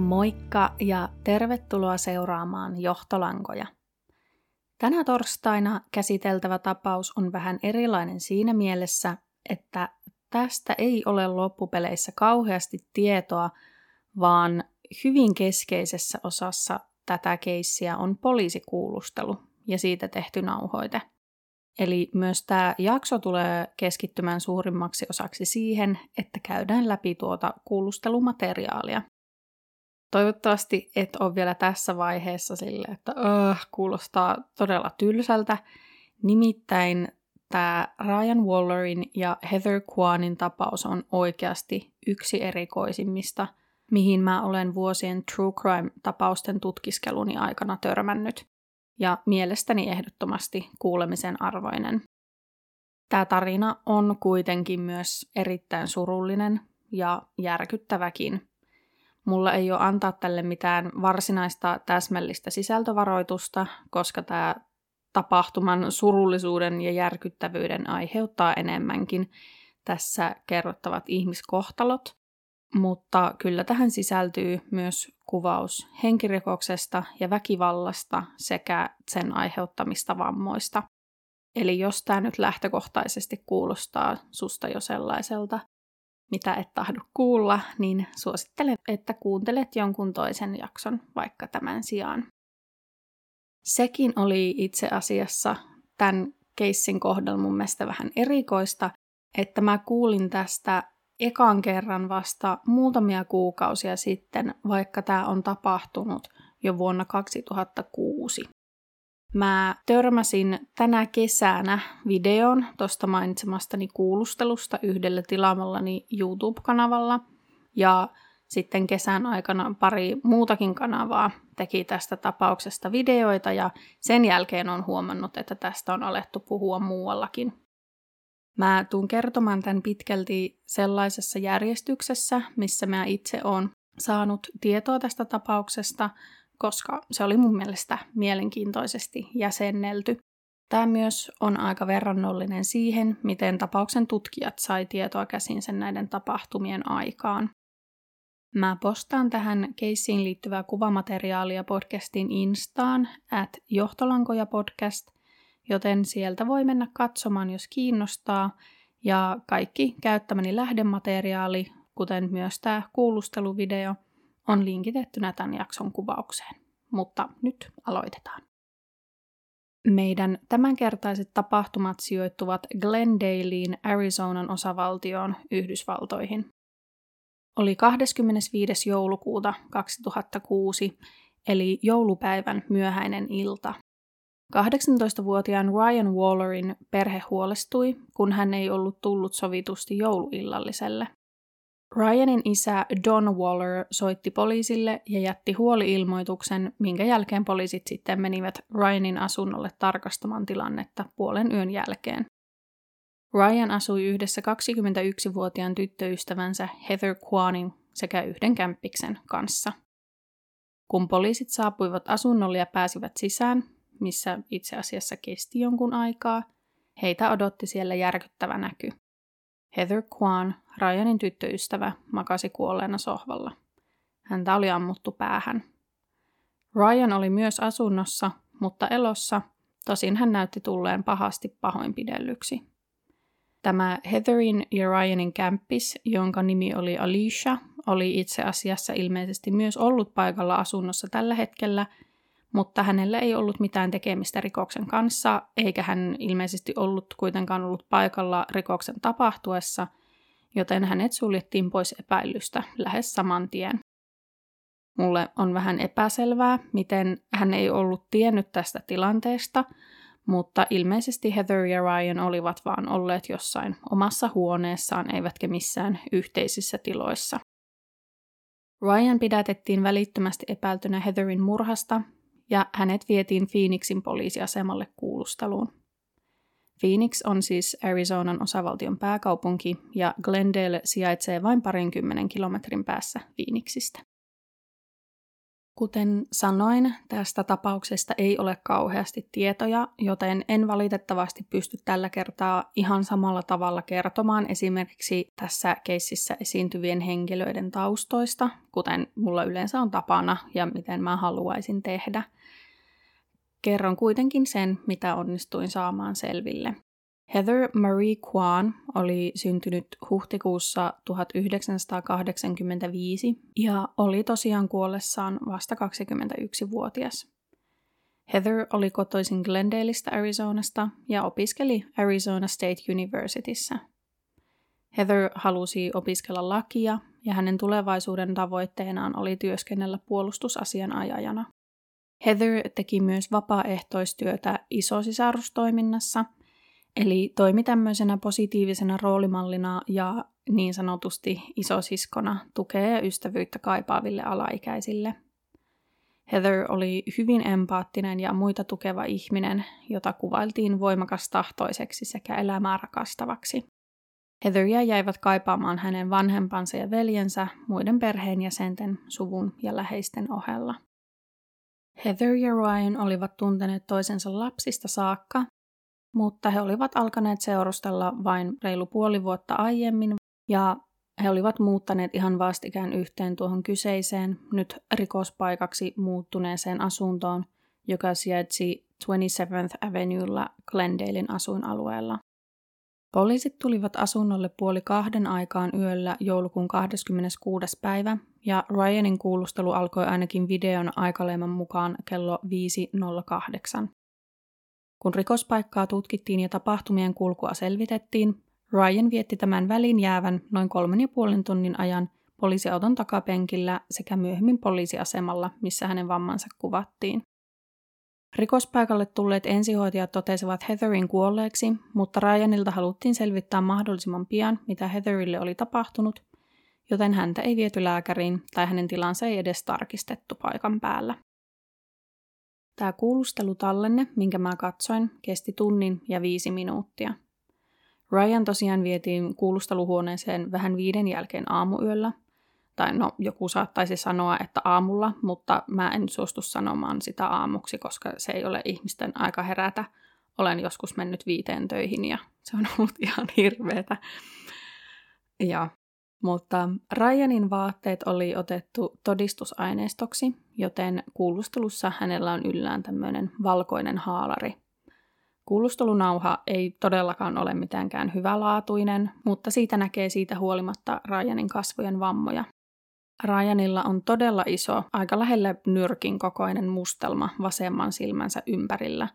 Moikka ja tervetuloa seuraamaan Johtolankoja. Tänä torstaina käsiteltävä tapaus on vähän erilainen siinä mielessä, että tästä ei ole loppupeleissä kauheasti tietoa, vaan hyvin keskeisessä osassa tätä keissiä on poliisikuulustelu ja siitä tehty nauhoite. Eli myös tämä jakso tulee keskittymään suurimmaksi osaksi siihen, että käydään läpi tuota kuulustelumateriaalia. Toivottavasti et ole vielä tässä vaiheessa sille, että öh, kuulostaa todella tylsältä. Nimittäin tämä Ryan Wallerin ja Heather Kwanin tapaus on oikeasti yksi erikoisimmista, mihin mä olen vuosien true crime-tapausten tutkiskeluni aikana törmännyt ja mielestäni ehdottomasti kuulemisen arvoinen. Tämä tarina on kuitenkin myös erittäin surullinen ja järkyttäväkin. Mulla ei ole antaa tälle mitään varsinaista täsmällistä sisältövaroitusta, koska tämä tapahtuman surullisuuden ja järkyttävyyden aiheuttaa enemmänkin tässä kerrottavat ihmiskohtalot, mutta kyllä tähän sisältyy myös kuvaus henkirikoksesta ja väkivallasta sekä sen aiheuttamista vammoista. Eli jos tämä nyt lähtökohtaisesti kuulostaa susta jo sellaiselta, mitä et tahdo kuulla, niin suosittelen, että kuuntelet jonkun toisen jakson vaikka tämän sijaan. Sekin oli itse asiassa tämän keissin kohdalla mun mielestä vähän erikoista, että mä kuulin tästä ekan kerran vasta muutamia kuukausia sitten, vaikka tämä on tapahtunut jo vuonna 2006. Mä törmäsin tänä kesänä videon tuosta mainitsemastani kuulustelusta yhdellä tilaamallani YouTube-kanavalla ja sitten kesän aikana pari muutakin kanavaa teki tästä tapauksesta videoita ja sen jälkeen on huomannut, että tästä on alettu puhua muuallakin. Mä tuun kertomaan tämän pitkälti sellaisessa järjestyksessä, missä mä itse olen saanut tietoa tästä tapauksesta, koska se oli mun mielestä mielenkiintoisesti jäsennelty. Tämä myös on aika verrannollinen siihen, miten tapauksen tutkijat sai tietoa käsinsä näiden tapahtumien aikaan. Mä postaan tähän keissiin liittyvää kuvamateriaalia podcastin Instaan, at johtolankoja podcast, joten sieltä voi mennä katsomaan, jos kiinnostaa. Ja kaikki käyttämäni lähdemateriaali, kuten myös tämä kuulusteluvideo, on linkitettynä tämän jakson kuvaukseen. Mutta nyt aloitetaan. Meidän tämänkertaiset tapahtumat sijoittuvat Glendaleen Arizonan osavaltioon Yhdysvaltoihin. Oli 25. joulukuuta 2006, eli joulupäivän myöhäinen ilta, 18-vuotiaan Ryan Wallerin perhe huolestui, kun hän ei ollut tullut sovitusti jouluillalliselle. Ryanin isä Don Waller soitti poliisille ja jätti huoliilmoituksen, minkä jälkeen poliisit sitten menivät Ryanin asunnolle tarkastamaan tilannetta puolen yön jälkeen. Ryan asui yhdessä 21-vuotiaan tyttöystävänsä Heather Kwanin sekä yhden kämppiksen kanssa. Kun poliisit saapuivat asunnolle ja pääsivät sisään, missä itse asiassa kesti jonkun aikaa, heitä odotti siellä järkyttävä näky. Heather Kwan, Ryanin tyttöystävä, makasi kuolleena sohvalla. Häntä oli ammuttu päähän. Ryan oli myös asunnossa, mutta elossa, tosin hän näytti tulleen pahasti pahoinpidellyksi. Tämä Heatherin ja Ryanin kämppis, jonka nimi oli Alicia, oli itse asiassa ilmeisesti myös ollut paikalla asunnossa tällä hetkellä – mutta hänellä ei ollut mitään tekemistä rikoksen kanssa, eikä hän ilmeisesti ollut kuitenkaan ollut paikalla rikoksen tapahtuessa, joten hänet suljettiin pois epäilystä lähes saman tien. Mulle on vähän epäselvää, miten hän ei ollut tiennyt tästä tilanteesta, mutta ilmeisesti Heather ja Ryan olivat vaan olleet jossain omassa huoneessaan, eivätkä missään yhteisissä tiloissa. Ryan pidätettiin välittömästi epäiltynä Heatherin murhasta ja hänet vietiin Phoenixin poliisiasemalle kuulusteluun. Phoenix on siis Arizonan osavaltion pääkaupunki ja Glendale sijaitsee vain parinkymmenen kilometrin päässä Phoenixistä. Kuten sanoin, tästä tapauksesta ei ole kauheasti tietoja, joten en valitettavasti pysty tällä kertaa ihan samalla tavalla kertomaan esimerkiksi tässä keississä esiintyvien henkilöiden taustoista, kuten mulla yleensä on tapana ja miten mä haluaisin tehdä. Kerron kuitenkin sen, mitä onnistuin saamaan selville. Heather Marie Kwan oli syntynyt huhtikuussa 1985 ja oli tosiaan kuollessaan vasta 21-vuotias. Heather oli kotoisin Glendaleista Arizonasta ja opiskeli Arizona State Universityssä. Heather halusi opiskella lakia ja hänen tulevaisuuden tavoitteenaan oli työskennellä puolustusasianajajana. Heather teki myös vapaaehtoistyötä isosisarustoiminnassa – Eli toimi tämmöisenä positiivisena roolimallina ja niin sanotusti isosiskona tukea ja ystävyyttä kaipaaville alaikäisille. Heather oli hyvin empaattinen ja muita tukeva ihminen, jota kuvailtiin voimakas tahtoiseksi sekä elämää rakastavaksi. Heatheria jäivät kaipaamaan hänen vanhempansa ja veljensä muiden perheenjäsenten, suvun ja läheisten ohella. Heather ja Ryan olivat tunteneet toisensa lapsista saakka mutta he olivat alkaneet seurustella vain reilu puoli vuotta aiemmin ja he olivat muuttaneet ihan vastikään yhteen tuohon kyseiseen, nyt rikospaikaksi muuttuneeseen asuntoon, joka sijaitsi 27th Avenuella Glendalein asuinalueella. Poliisit tulivat asunnolle puoli kahden aikaan yöllä joulukuun 26. päivä, ja Ryanin kuulustelu alkoi ainakin videon aikaleiman mukaan kello 5.08. Kun rikospaikkaa tutkittiin ja tapahtumien kulkua selvitettiin, Ryan vietti tämän välin jäävän noin kolmen ja puolen tunnin ajan poliisiauton takapenkillä sekä myöhemmin poliisiasemalla, missä hänen vammansa kuvattiin. Rikospaikalle tulleet ensihoitajat totesivat Heatherin kuolleeksi, mutta Ryanilta haluttiin selvittää mahdollisimman pian, mitä Heatherille oli tapahtunut, joten häntä ei viety lääkäriin tai hänen tilansa ei edes tarkistettu paikan päällä. Tämä kuulustelutallenne, minkä mä katsoin, kesti tunnin ja viisi minuuttia. Ryan tosiaan vietiin kuulusteluhuoneeseen vähän viiden jälkeen aamuyöllä. Tai no, joku saattaisi sanoa, että aamulla, mutta mä en suostu sanomaan sitä aamuksi, koska se ei ole ihmisten aika herätä. Olen joskus mennyt viiteen töihin ja se on ollut ihan hirveetä. Ja mutta Ryanin vaatteet oli otettu todistusaineistoksi, joten kuulustelussa hänellä on yllään tämmöinen valkoinen haalari. Kuulustelunauha ei todellakaan ole mitenkään hyvälaatuinen, mutta siitä näkee siitä huolimatta Ryanin kasvojen vammoja. Ryanilla on todella iso, aika lähelle nyrkin kokoinen mustelma vasemman silmänsä ympärillä.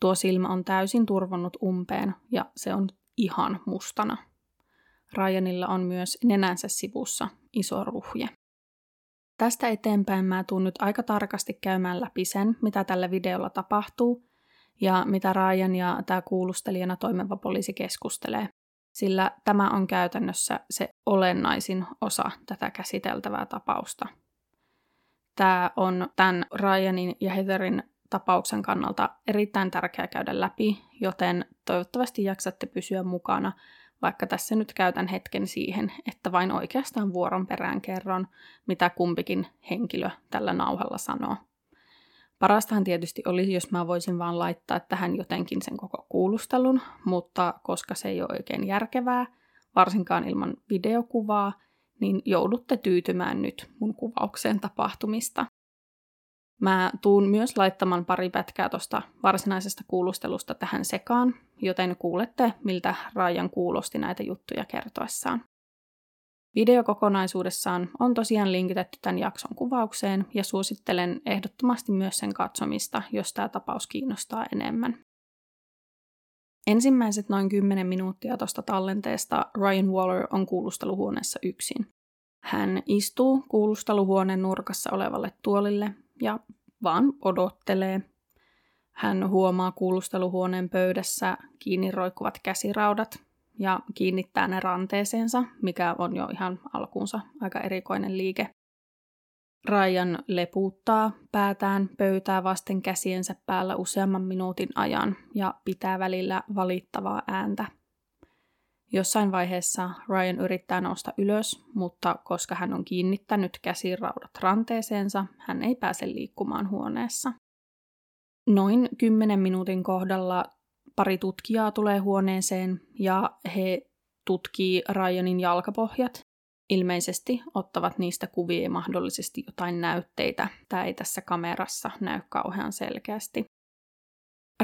Tuo silmä on täysin turvonnut umpeen ja se on ihan mustana. Ryanilla on myös nenänsä sivussa iso ruhje. Tästä eteenpäin mä tuun nyt aika tarkasti käymään läpi sen, mitä tällä videolla tapahtuu ja mitä Ryan ja tämä kuulustelijana toimiva poliisi keskustelee, sillä tämä on käytännössä se olennaisin osa tätä käsiteltävää tapausta. Tämä on tämän Ryanin ja Heatherin tapauksen kannalta erittäin tärkeää käydä läpi, joten toivottavasti jaksatte pysyä mukana vaikka tässä nyt käytän hetken siihen, että vain oikeastaan vuoron perään kerron, mitä kumpikin henkilö tällä nauhalla sanoo. Parastahan tietysti olisi, jos mä voisin vaan laittaa tähän jotenkin sen koko kuulustelun, mutta koska se ei ole oikein järkevää, varsinkaan ilman videokuvaa, niin joudutte tyytymään nyt mun kuvaukseen tapahtumista. Mä tuun myös laittamaan pari pätkää tuosta varsinaisesta kuulustelusta tähän sekaan, joten kuulette, miltä Rajan kuulosti näitä juttuja kertoessaan. Video kokonaisuudessaan on tosiaan linkitetty tämän jakson kuvaukseen ja suosittelen ehdottomasti myös sen katsomista, jos tämä tapaus kiinnostaa enemmän. Ensimmäiset noin 10 minuuttia tuosta tallenteesta Ryan Waller on kuulusteluhuoneessa yksin. Hän istuu kuulusteluhuoneen nurkassa olevalle tuolille ja vaan odottelee. Hän huomaa kuulusteluhuoneen pöydässä kiinni roikkuvat käsiraudat ja kiinnittää ne ranteeseensa, mikä on jo ihan alkuunsa aika erikoinen liike. Ryan leputtaa päätään pöytää vasten käsiensä päällä useamman minuutin ajan ja pitää välillä valittavaa ääntä. Jossain vaiheessa Ryan yrittää nousta ylös, mutta koska hän on kiinnittänyt käsiraudat ranteeseensa, hän ei pääse liikkumaan huoneessa. Noin 10 minuutin kohdalla pari tutkijaa tulee huoneeseen ja he tutkii Ryanin jalkapohjat. Ilmeisesti ottavat niistä kuvia ja mahdollisesti jotain näytteitä. Tämä ei tässä kamerassa näy kauhean selkeästi.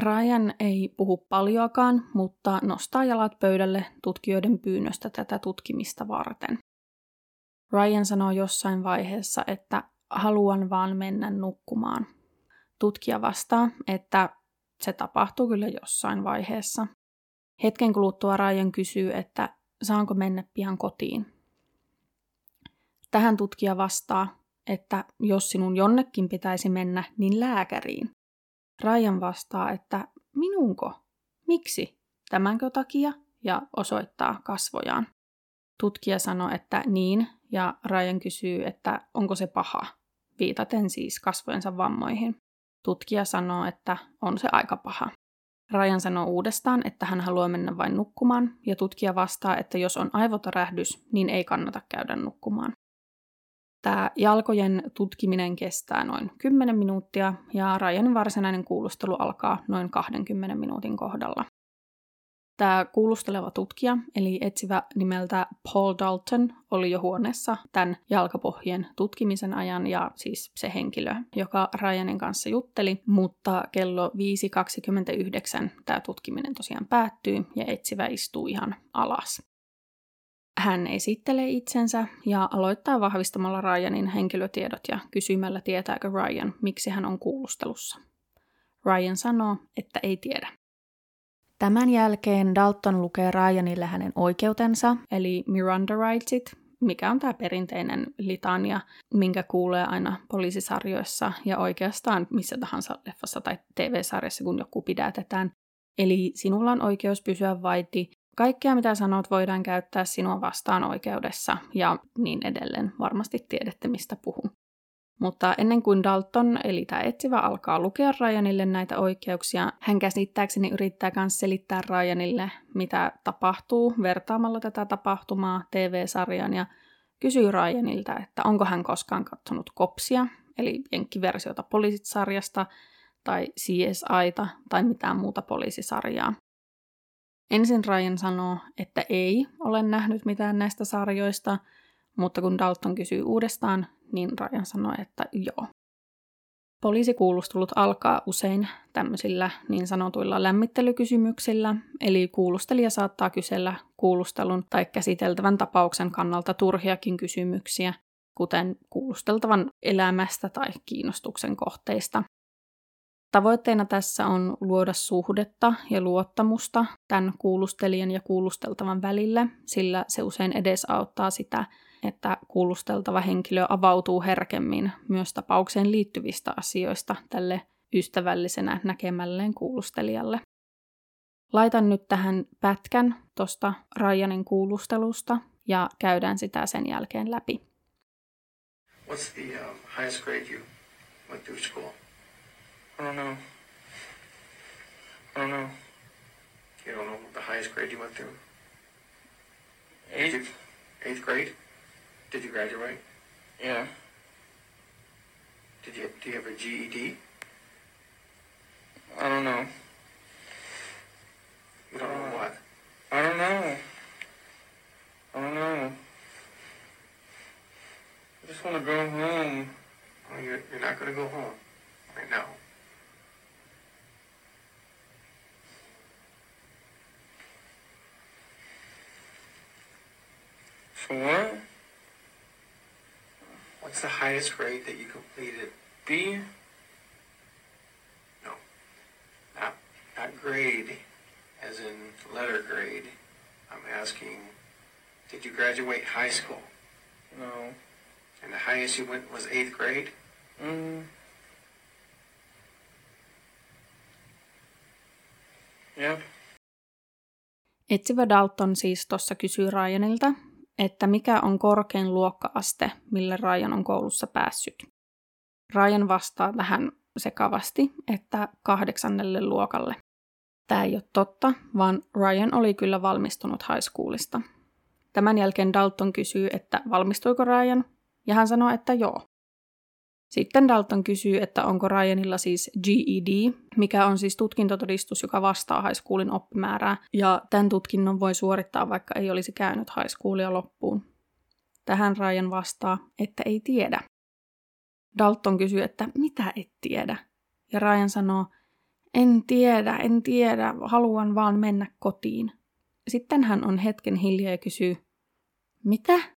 Ryan ei puhu paljoakaan, mutta nostaa jalat pöydälle tutkijoiden pyynnöstä tätä tutkimista varten. Ryan sanoo jossain vaiheessa, että haluan vaan mennä nukkumaan. Tutkija vastaa, että se tapahtuu kyllä jossain vaiheessa. Hetken kuluttua Ryan kysyy, että saanko mennä pian kotiin. Tähän tutkija vastaa, että jos sinun jonnekin pitäisi mennä, niin lääkäriin. Ryan vastaa, että minunko? Miksi? Tämänkö takia? Ja osoittaa kasvojaan. Tutkija sanoi, että niin, ja Ryan kysyy, että onko se paha, viitaten siis kasvojensa vammoihin. Tutkija sanoo, että on se aika paha. Ryan sanoo uudestaan, että hän haluaa mennä vain nukkumaan, ja tutkija vastaa, että jos on aivotärähdys, niin ei kannata käydä nukkumaan. Tämä jalkojen tutkiminen kestää noin 10 minuuttia ja Ryanin varsinainen kuulustelu alkaa noin 20 minuutin kohdalla. Tämä kuulusteleva tutkija, eli etsivä nimeltä Paul Dalton, oli jo huoneessa tämän jalkapohjien tutkimisen ajan ja siis se henkilö, joka Ryanin kanssa jutteli, mutta kello 5.29 tämä tutkiminen tosiaan päättyy ja etsivä istuu ihan alas. Hän esittelee itsensä ja aloittaa vahvistamalla Ryanin henkilötiedot ja kysymällä tietääkö Ryan, miksi hän on kuulustelussa. Ryan sanoo, että ei tiedä. Tämän jälkeen Dalton lukee Ryanille hänen oikeutensa, eli Miranda Rightsit, mikä on tämä perinteinen litania, minkä kuulee aina poliisisarjoissa ja oikeastaan missä tahansa leffassa tai TV-sarjassa, kun joku pidätetään. Eli sinulla on oikeus pysyä vaiti, kaikkea mitä sanot voidaan käyttää sinua vastaan oikeudessa ja niin edelleen. Varmasti tiedätte, mistä puhun. Mutta ennen kuin Dalton, eli tämä etsivä, alkaa lukea Ryanille näitä oikeuksia, hän käsittääkseni yrittää myös selittää Ryanille, mitä tapahtuu vertaamalla tätä tapahtumaa TV-sarjan ja kysyy Ryanilta, että onko hän koskaan katsonut Kopsia, eli jenkkiversiota poliisisarjasta, tai CSIta tai mitään muuta poliisisarjaa. Ensin Ryan sanoo, että ei ole nähnyt mitään näistä sarjoista, mutta kun Dalton kysyy uudestaan, niin Ryan sanoo, että joo. Poliisikuulustelut alkaa usein tämmöisillä niin sanotuilla lämmittelykysymyksillä, eli kuulustelija saattaa kysellä kuulustelun tai käsiteltävän tapauksen kannalta turhiakin kysymyksiä, kuten kuulusteltavan elämästä tai kiinnostuksen kohteista. Tavoitteena tässä on luoda suhdetta ja luottamusta tämän kuulustelijan ja kuulusteltavan välillä, sillä se usein edesauttaa sitä, että kuulusteltava henkilö avautuu herkemmin myös tapaukseen liittyvistä asioista tälle ystävällisenä näkemälleen kuulustelijalle. Laitan nyt tähän pätkän tuosta Ryanin kuulustelusta ja käydään sitä sen jälkeen läpi. What's the uh, highest grade you went through school? I don't know. I don't know. You don't know the highest grade you went through? Eighth. Eighth grade? Did you graduate? Yeah. Did you do you have a GED? I don't know. You don't know what? I don't know. I don't know. I just want to go home. Oh, you're, you're not going to go home right now. Four. What's the highest grade that you completed? B? No. Not, not grade as in letter grade. I'm asking, did you graduate high school? No. And the highest you went was eighth grade? Mm. Yep. Etsivä Dalton siis tuossa kysyy Ryanilta, että mikä on korkein luokkaaste, millä Ryan on koulussa päässyt. Ryan vastaa tähän sekavasti, että kahdeksannelle luokalle. Tämä ei ole totta, vaan Ryan oli kyllä valmistunut high schoolista. Tämän jälkeen Dalton kysyy, että valmistuiko Ryan, ja hän sanoo, että joo. Sitten Dalton kysyy, että onko Ryanilla siis GED, mikä on siis tutkintotodistus, joka vastaa high schoolin oppimäärää, ja tämän tutkinnon voi suorittaa, vaikka ei olisi käynyt high schoolia loppuun. Tähän Ryan vastaa, että ei tiedä. Dalton kysyy, että mitä et tiedä? Ja Ryan sanoo, en tiedä, en tiedä, haluan vaan mennä kotiin. Sitten hän on hetken hiljaa ja kysyy, mitä?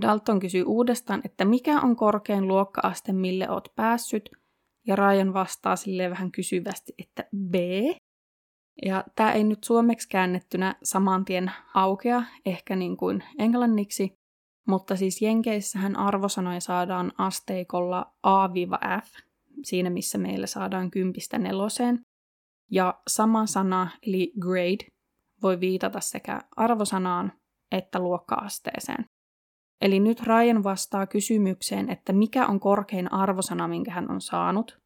Dalton kysyy uudestaan, että mikä on korkein luokkaaste, mille oot päässyt, ja Ryan vastaa sille vähän kysyvästi, että B. Ja tämä ei nyt suomeksi käännettynä saman tien aukea, ehkä niin kuin englanniksi, mutta siis Jenkeissähän arvosanoja saadaan asteikolla A-F, siinä missä meillä saadaan kympistä neloseen. Ja sama sana, eli grade, voi viitata sekä arvosanaan että luokka-asteeseen. Eli nyt Ryan vastaa kysymykseen, että mikä on korkein arvosana, minkä hän on saanut,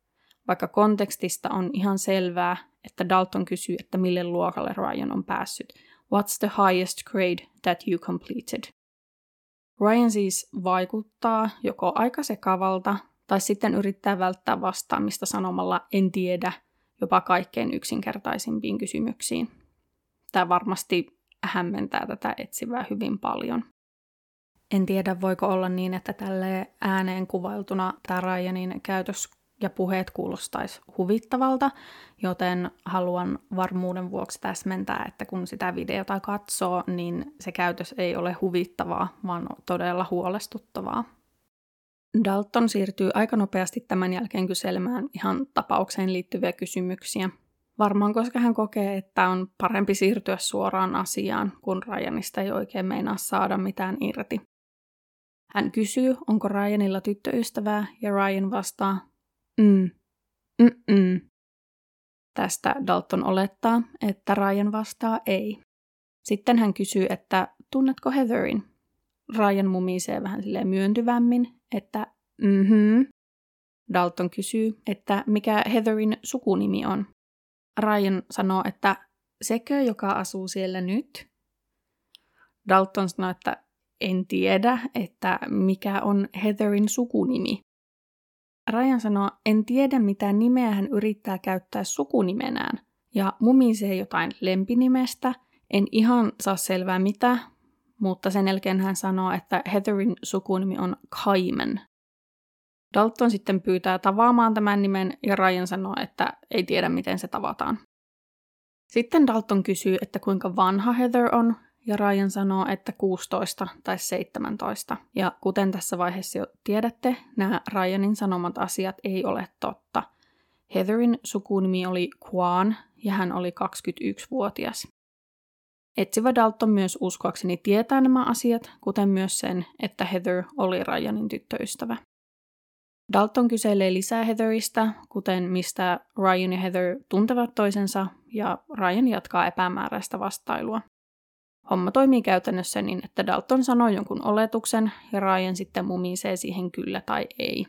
vaikka kontekstista on ihan selvää, että Dalton kysyy, että mille luokalle Ryan on päässyt. What's the highest grade that you completed? Ryan siis vaikuttaa joko aika sekavalta tai sitten yrittää välttää vastaamista sanomalla en tiedä jopa kaikkein yksinkertaisimpiin kysymyksiin. Tämä varmasti hämmentää tätä etsivää hyvin paljon. En tiedä, voiko olla niin, että tälle ääneen kuvailtuna tämä Ryanin käytös ja puheet kuulostaisi huvittavalta, joten haluan varmuuden vuoksi täsmentää, että kun sitä videota katsoo, niin se käytös ei ole huvittavaa, vaan todella huolestuttavaa. Dalton siirtyy aika nopeasti tämän jälkeen kyselemään ihan tapaukseen liittyviä kysymyksiä. Varmaan koska hän kokee, että on parempi siirtyä suoraan asiaan, kun Ryanista ei oikein meinaa saada mitään irti. Hän kysyy, onko Ryanilla tyttöystävää, ja Ryan vastaa, mm, mm-mm. Tästä Dalton olettaa, että Ryan vastaa ei. Sitten hän kysyy, että tunnetko Heatherin? Ryan mumisee vähän silleen myöntyvämmin, että mhm. Dalton kysyy, että mikä Heatherin sukunimi on. Ryan sanoo, että sekö, joka asuu siellä nyt? Dalton sanoo, että en tiedä, että mikä on Heatherin sukunimi. Ryan sanoo, en tiedä mitä nimeä hän yrittää käyttää sukunimenään, ja mumisee jotain lempinimestä, en ihan saa selvää mitä, mutta sen jälkeen hän sanoo, että Heatherin sukunimi on Kaimen. Dalton sitten pyytää tavaamaan tämän nimen ja Ryan sanoo, että ei tiedä miten se tavataan. Sitten Dalton kysyy, että kuinka vanha Heather on ja Ryan sanoo, että 16 tai 17. Ja kuten tässä vaiheessa jo tiedätte, nämä Ryanin sanomat asiat ei ole totta. Heatherin sukunimi oli Kwan ja hän oli 21-vuotias. Etsivä Dalton myös uskoakseni tietää nämä asiat, kuten myös sen, että Heather oli Ryanin tyttöystävä. Dalton kyselee lisää Heatheristä, kuten mistä Ryan ja Heather tuntevat toisensa, ja Ryan jatkaa epämääräistä vastailua. Homma toimii käytännössä niin, että Dalton sanoo jonkun oletuksen ja Ryan sitten mumisee siihen kyllä tai ei.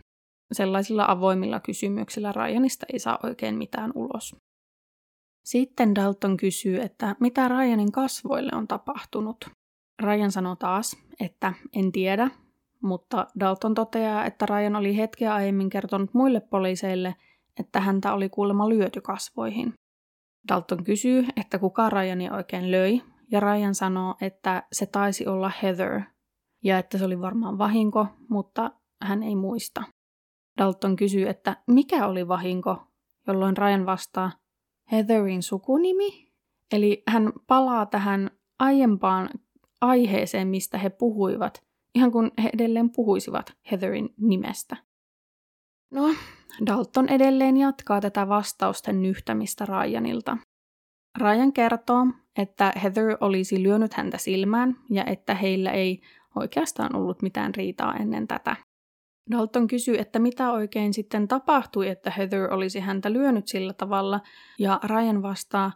Sellaisilla avoimilla kysymyksillä Ryanista ei saa oikein mitään ulos. Sitten Dalton kysyy, että mitä Ryanin kasvoille on tapahtunut. Ryan sanoo taas, että en tiedä, mutta Dalton toteaa, että Ryan oli hetkeä aiemmin kertonut muille poliiseille, että häntä oli kuulemma lyöty kasvoihin. Dalton kysyy, että kuka Ryania oikein löi, ja Ryan sanoo, että se taisi olla Heather, ja että se oli varmaan vahinko, mutta hän ei muista. Dalton kysyy, että mikä oli vahinko, jolloin Ryan vastaa, Heatherin sukunimi? Eli hän palaa tähän aiempaan aiheeseen, mistä he puhuivat, ihan kun he edelleen puhuisivat Heatherin nimestä. No, Dalton edelleen jatkaa tätä vastausten nyhtämistä Ryanilta. Ryan kertoo, että Heather olisi lyönyt häntä silmään ja että heillä ei oikeastaan ollut mitään riitaa ennen tätä. Dalton kysyy, että mitä oikein sitten tapahtui, että Heather olisi häntä lyönyt sillä tavalla, ja Ryan vastaa,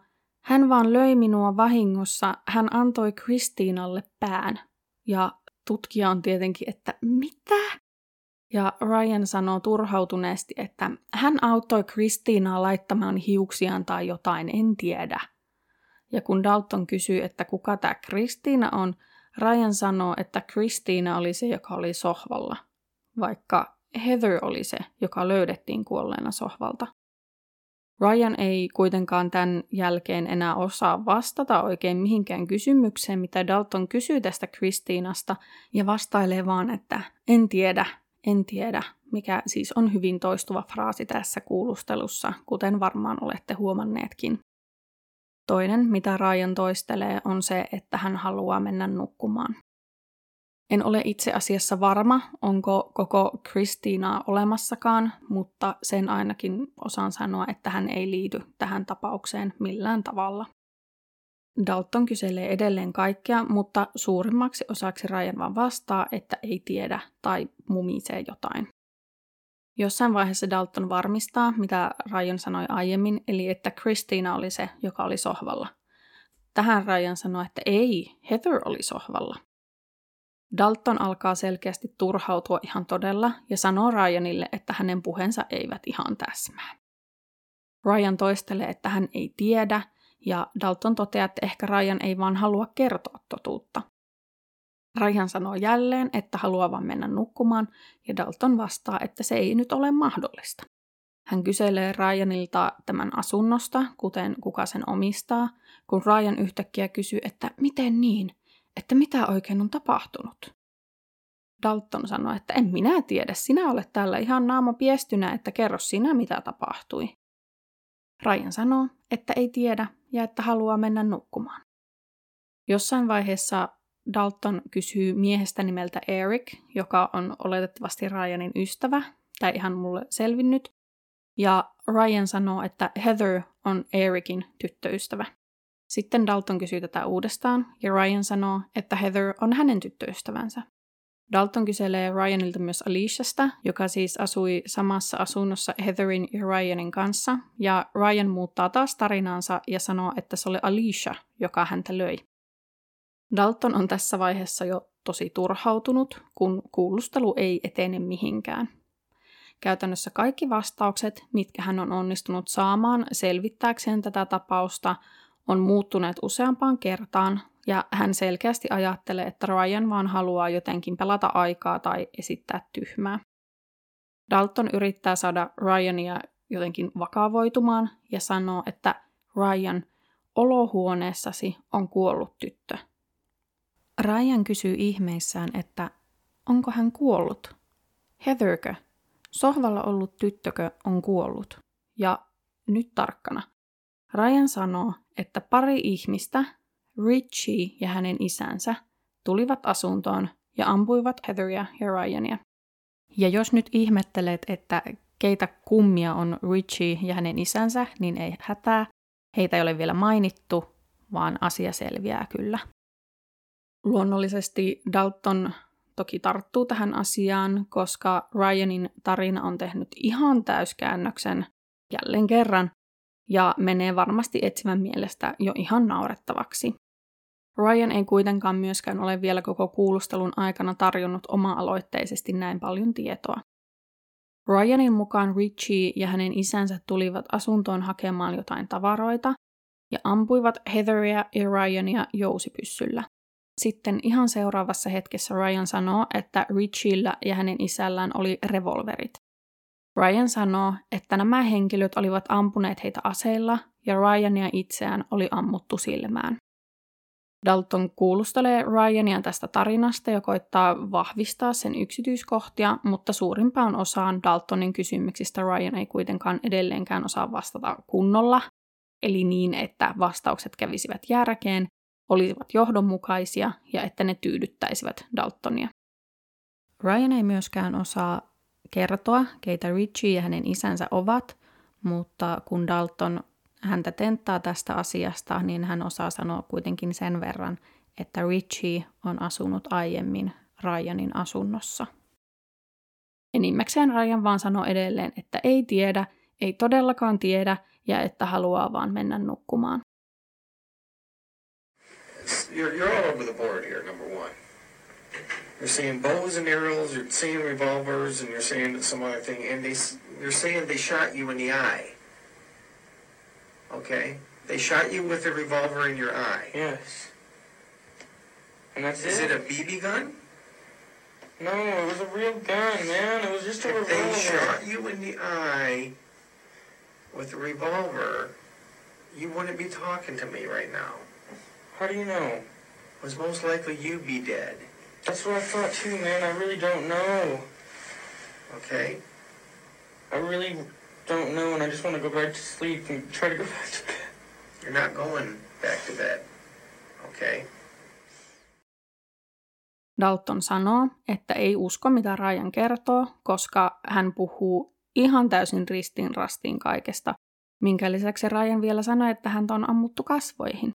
hän vaan löi minua vahingossa, hän antoi Kristiinalle pään. Ja tutkija on tietenkin, että mitä? Ja Ryan sanoo turhautuneesti, että hän auttoi Kristiinaa laittamaan hiuksiaan tai jotain, en tiedä. Ja kun Dalton kysyy, että kuka tämä Kristiina on, Ryan sanoo, että Kristiina oli se, joka oli sohvalla, vaikka Heather oli se, joka löydettiin kuolleena sohvalta. Ryan ei kuitenkaan tämän jälkeen enää osaa vastata oikein mihinkään kysymykseen, mitä Dalton kysyy tästä Kristiinasta, ja vastailee vaan, että en tiedä, en tiedä, mikä siis on hyvin toistuva fraasi tässä kuulustelussa, kuten varmaan olette huomanneetkin. Toinen, mitä Ryan toistelee, on se, että hän haluaa mennä nukkumaan. En ole itse asiassa varma, onko koko Kristiinaa olemassakaan, mutta sen ainakin osaan sanoa, että hän ei liity tähän tapaukseen millään tavalla. Dalton kyselee edelleen kaikkea, mutta suurimmaksi osaksi Ryan vaan vastaa, että ei tiedä tai mumisee jotain. Jossain vaiheessa Dalton varmistaa, mitä Ryan sanoi aiemmin, eli että Christina oli se, joka oli sohvalla. Tähän Ryan sanoi, että ei, Heather oli sohvalla. Dalton alkaa selkeästi turhautua ihan todella ja sanoo Ryanille, että hänen puheensa eivät ihan täsmää. Ryan toistelee, että hän ei tiedä, ja Dalton toteaa, että ehkä Ryan ei vaan halua kertoa totuutta. Ryan sanoo jälleen, että haluaa vain mennä nukkumaan, ja Dalton vastaa, että se ei nyt ole mahdollista. Hän kyselee Ryanilta tämän asunnosta, kuten kuka sen omistaa, kun Ryan yhtäkkiä kysyy, että miten niin, että mitä oikein on tapahtunut. Dalton sanoi, että en minä tiedä, sinä olet täällä ihan naama piestynä, että kerro sinä mitä tapahtui. Ryan sanoo, että ei tiedä ja että haluaa mennä nukkumaan. Jossain vaiheessa Dalton kysyy miehestä nimeltä Eric, joka on oletettavasti Ryanin ystävä, tai ihan mulle selvinnyt, ja Ryan sanoo, että Heather on Ericin tyttöystävä. Sitten Dalton kysyy tätä uudestaan, ja Ryan sanoo, että Heather on hänen tyttöystävänsä. Dalton kyselee Ryanilta myös Aliciasta, joka siis asui samassa asunnossa Heatherin ja Ryanin kanssa, ja Ryan muuttaa taas tarinaansa ja sanoo, että se oli Alicia, joka häntä löi. Dalton on tässä vaiheessa jo tosi turhautunut, kun kuulustelu ei etene mihinkään. Käytännössä kaikki vastaukset, mitkä hän on onnistunut saamaan selvittääkseen tätä tapausta, on muuttuneet useampaan kertaan, ja hän selkeästi ajattelee, että Ryan vaan haluaa jotenkin pelata aikaa tai esittää tyhmää. Dalton yrittää saada Ryania jotenkin vakavoitumaan ja sanoo, että Ryan, olohuoneessasi on kuollut tyttö. Ryan kysyy ihmeissään, että onko hän kuollut? Heatherkö? Sohvalla ollut tyttökö on kuollut? Ja nyt tarkkana. Ryan sanoo, että pari ihmistä, Richie ja hänen isänsä, tulivat asuntoon ja ampuivat Heatheria ja Ryania. Ja jos nyt ihmettelet, että keitä kummia on Richie ja hänen isänsä, niin ei hätää. Heitä ei ole vielä mainittu, vaan asia selviää kyllä. Luonnollisesti Dalton toki tarttuu tähän asiaan, koska Ryanin tarina on tehnyt ihan täyskäännöksen jälleen kerran ja menee varmasti etsivän mielestä jo ihan naurettavaksi. Ryan ei kuitenkaan myöskään ole vielä koko kuulustelun aikana tarjonnut oma-aloitteisesti näin paljon tietoa. Ryanin mukaan Richie ja hänen isänsä tulivat asuntoon hakemaan jotain tavaroita ja ampuivat Heatheria ja Ryania jousipyssyllä. Sitten ihan seuraavassa hetkessä Ryan sanoo, että Richillä ja hänen isällään oli revolverit. Ryan sanoo, että nämä henkilöt olivat ampuneet heitä aseilla ja Ryania itseään oli ammuttu silmään. Dalton kuulustelee Ryania tästä tarinasta ja koittaa vahvistaa sen yksityiskohtia, mutta suurimpaan osaan Daltonin kysymyksistä Ryan ei kuitenkaan edelleenkään osaa vastata kunnolla, eli niin, että vastaukset kävisivät järkeen, olisivat johdonmukaisia ja että ne tyydyttäisivät Daltonia. Ryan ei myöskään osaa kertoa, keitä Richie ja hänen isänsä ovat, mutta kun Dalton häntä tenttaa tästä asiasta, niin hän osaa sanoa kuitenkin sen verran, että Richie on asunut aiemmin Ryanin asunnossa. Enimmäkseen Ryan vaan sanoo edelleen, että ei tiedä, ei todellakaan tiedä ja että haluaa vaan mennä nukkumaan. You're, you're all over the board here, number one. You're saying bows and arrows, you're saying revolvers, and you're saying some other thing, and they, you're saying they shot you in the eye. Okay? They shot you with a revolver in your eye. Yes. And that's Is it? it a BB gun? No, it was a real gun, man. It was just a If they revolver. shot you in the eye with a revolver, you wouldn't be talking to me right now. How do you know? Was most likely you'd be dead. That's what I thought too, man. I really don't know. Okay? I really don't know, and I just want to go back to sleep and try to go back to bed. You're not going back to bed. Okay? Dalton sanoo, että ei usko mitä Ryan kertoo, koska hän puhuu ihan täysin ristiin rastiin kaikesta, minkä lisäksi Ryan vielä sanoi, että häntä on ammuttu kasvoihin.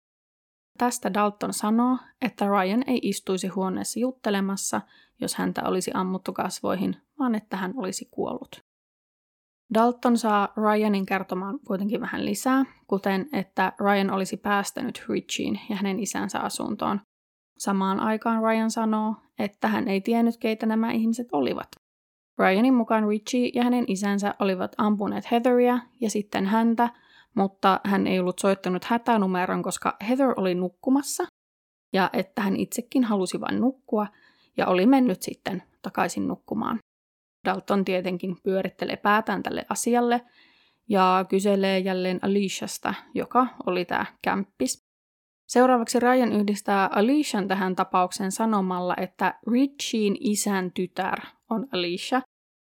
Tästä Dalton sanoo, että Ryan ei istuisi huoneessa juttelemassa, jos häntä olisi ammuttu kasvoihin, vaan että hän olisi kuollut. Dalton saa Ryanin kertomaan kuitenkin vähän lisää, kuten että Ryan olisi päästänyt Richien ja hänen isänsä asuntoon, Samaan aikaan Ryan sanoo, että hän ei tiennyt, keitä nämä ihmiset olivat. Ryanin mukaan Richie ja hänen isänsä olivat ampuneet Heatheria ja sitten häntä, mutta hän ei ollut soittanut hätänumeron, koska Heather oli nukkumassa ja että hän itsekin halusi vain nukkua ja oli mennyt sitten takaisin nukkumaan. Dalton tietenkin pyörittelee päätään tälle asialle ja kyselee jälleen Aliciasta, joka oli tämä kämppis. Seuraavaksi Ryan yhdistää Alician tähän tapaukseen sanomalla, että Richien isän tytär on Alicia,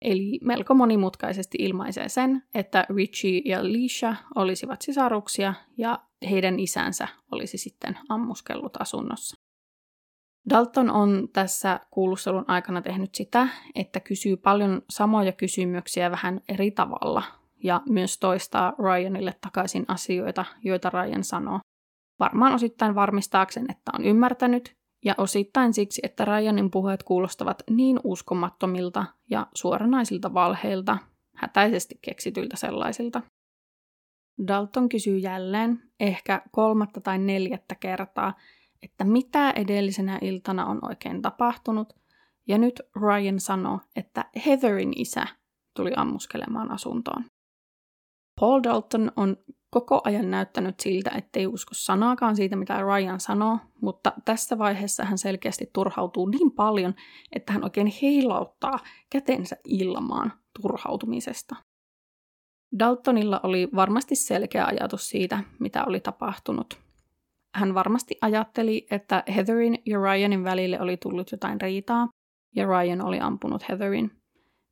eli melko monimutkaisesti ilmaisee sen, että Richie ja Alicia olisivat sisaruksia ja heidän isänsä olisi sitten ammuskellut asunnossa. Dalton on tässä kuulustelun aikana tehnyt sitä, että kysyy paljon samoja kysymyksiä vähän eri tavalla ja myös toistaa Ryanille takaisin asioita, joita Ryan sanoo. Varmaan osittain varmistaakseen, että on ymmärtänyt, ja osittain siksi, että Ryanin puheet kuulostavat niin uskomattomilta ja suoranaisilta valheilta, hätäisesti keksityiltä sellaisilta. Dalton kysyy jälleen, ehkä kolmatta tai neljättä kertaa, että mitä edellisenä iltana on oikein tapahtunut, ja nyt Ryan sanoo, että Heatherin isä tuli ammuskelemaan asuntoon. Paul Dalton on koko ajan näyttänyt siltä, ettei usko sanaakaan siitä, mitä Ryan sanoo, mutta tässä vaiheessa hän selkeästi turhautuu niin paljon, että hän oikein heilauttaa kätensä ilmaan turhautumisesta. Daltonilla oli varmasti selkeä ajatus siitä, mitä oli tapahtunut. Hän varmasti ajatteli, että Heatherin ja Ryanin välille oli tullut jotain riitaa, ja Ryan oli ampunut Heatherin.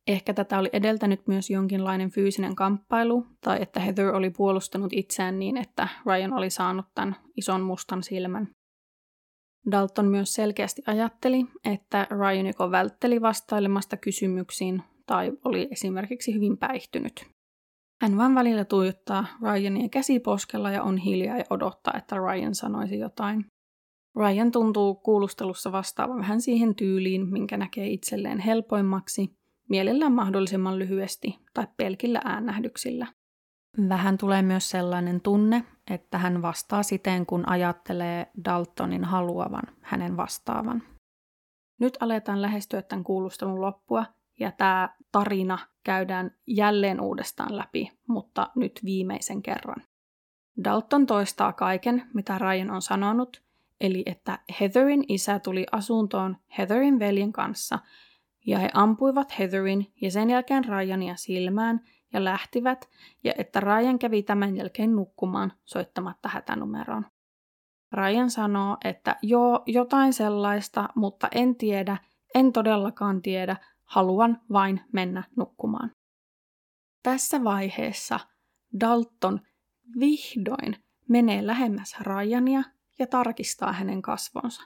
Ehkä tätä oli edeltänyt myös jonkinlainen fyysinen kamppailu, tai että Heather oli puolustanut itseään niin, että Ryan oli saanut tämän ison mustan silmän. Dalton myös selkeästi ajatteli, että Ryan joko vältteli vastailemasta kysymyksiin tai oli esimerkiksi hyvin päihtynyt. Hän vain välillä tuijottaa Ryania käsiposkella ja on hiljaa ja odottaa, että Ryan sanoisi jotain. Ryan tuntuu kuulustelussa vastaavan vähän siihen tyyliin, minkä näkee itselleen helpoimmaksi, mielellään mahdollisimman lyhyesti tai pelkillä äännähdyksillä. Vähän tulee myös sellainen tunne, että hän vastaa siten, kun ajattelee Daltonin haluavan hänen vastaavan. Nyt aletaan lähestyä tämän kuulustelun loppua, ja tämä tarina käydään jälleen uudestaan läpi, mutta nyt viimeisen kerran. Dalton toistaa kaiken, mitä Ryan on sanonut, eli että Heatherin isä tuli asuntoon Heatherin veljen kanssa, ja he ampuivat Heatherin ja sen jälkeen Ryania silmään ja lähtivät, ja että Ryan kävi tämän jälkeen nukkumaan soittamatta hätänumeroon. Ryan sanoo, että joo, jotain sellaista, mutta en tiedä, en todellakaan tiedä, haluan vain mennä nukkumaan. Tässä vaiheessa Dalton vihdoin menee lähemmäs Ryania ja tarkistaa hänen kasvonsa.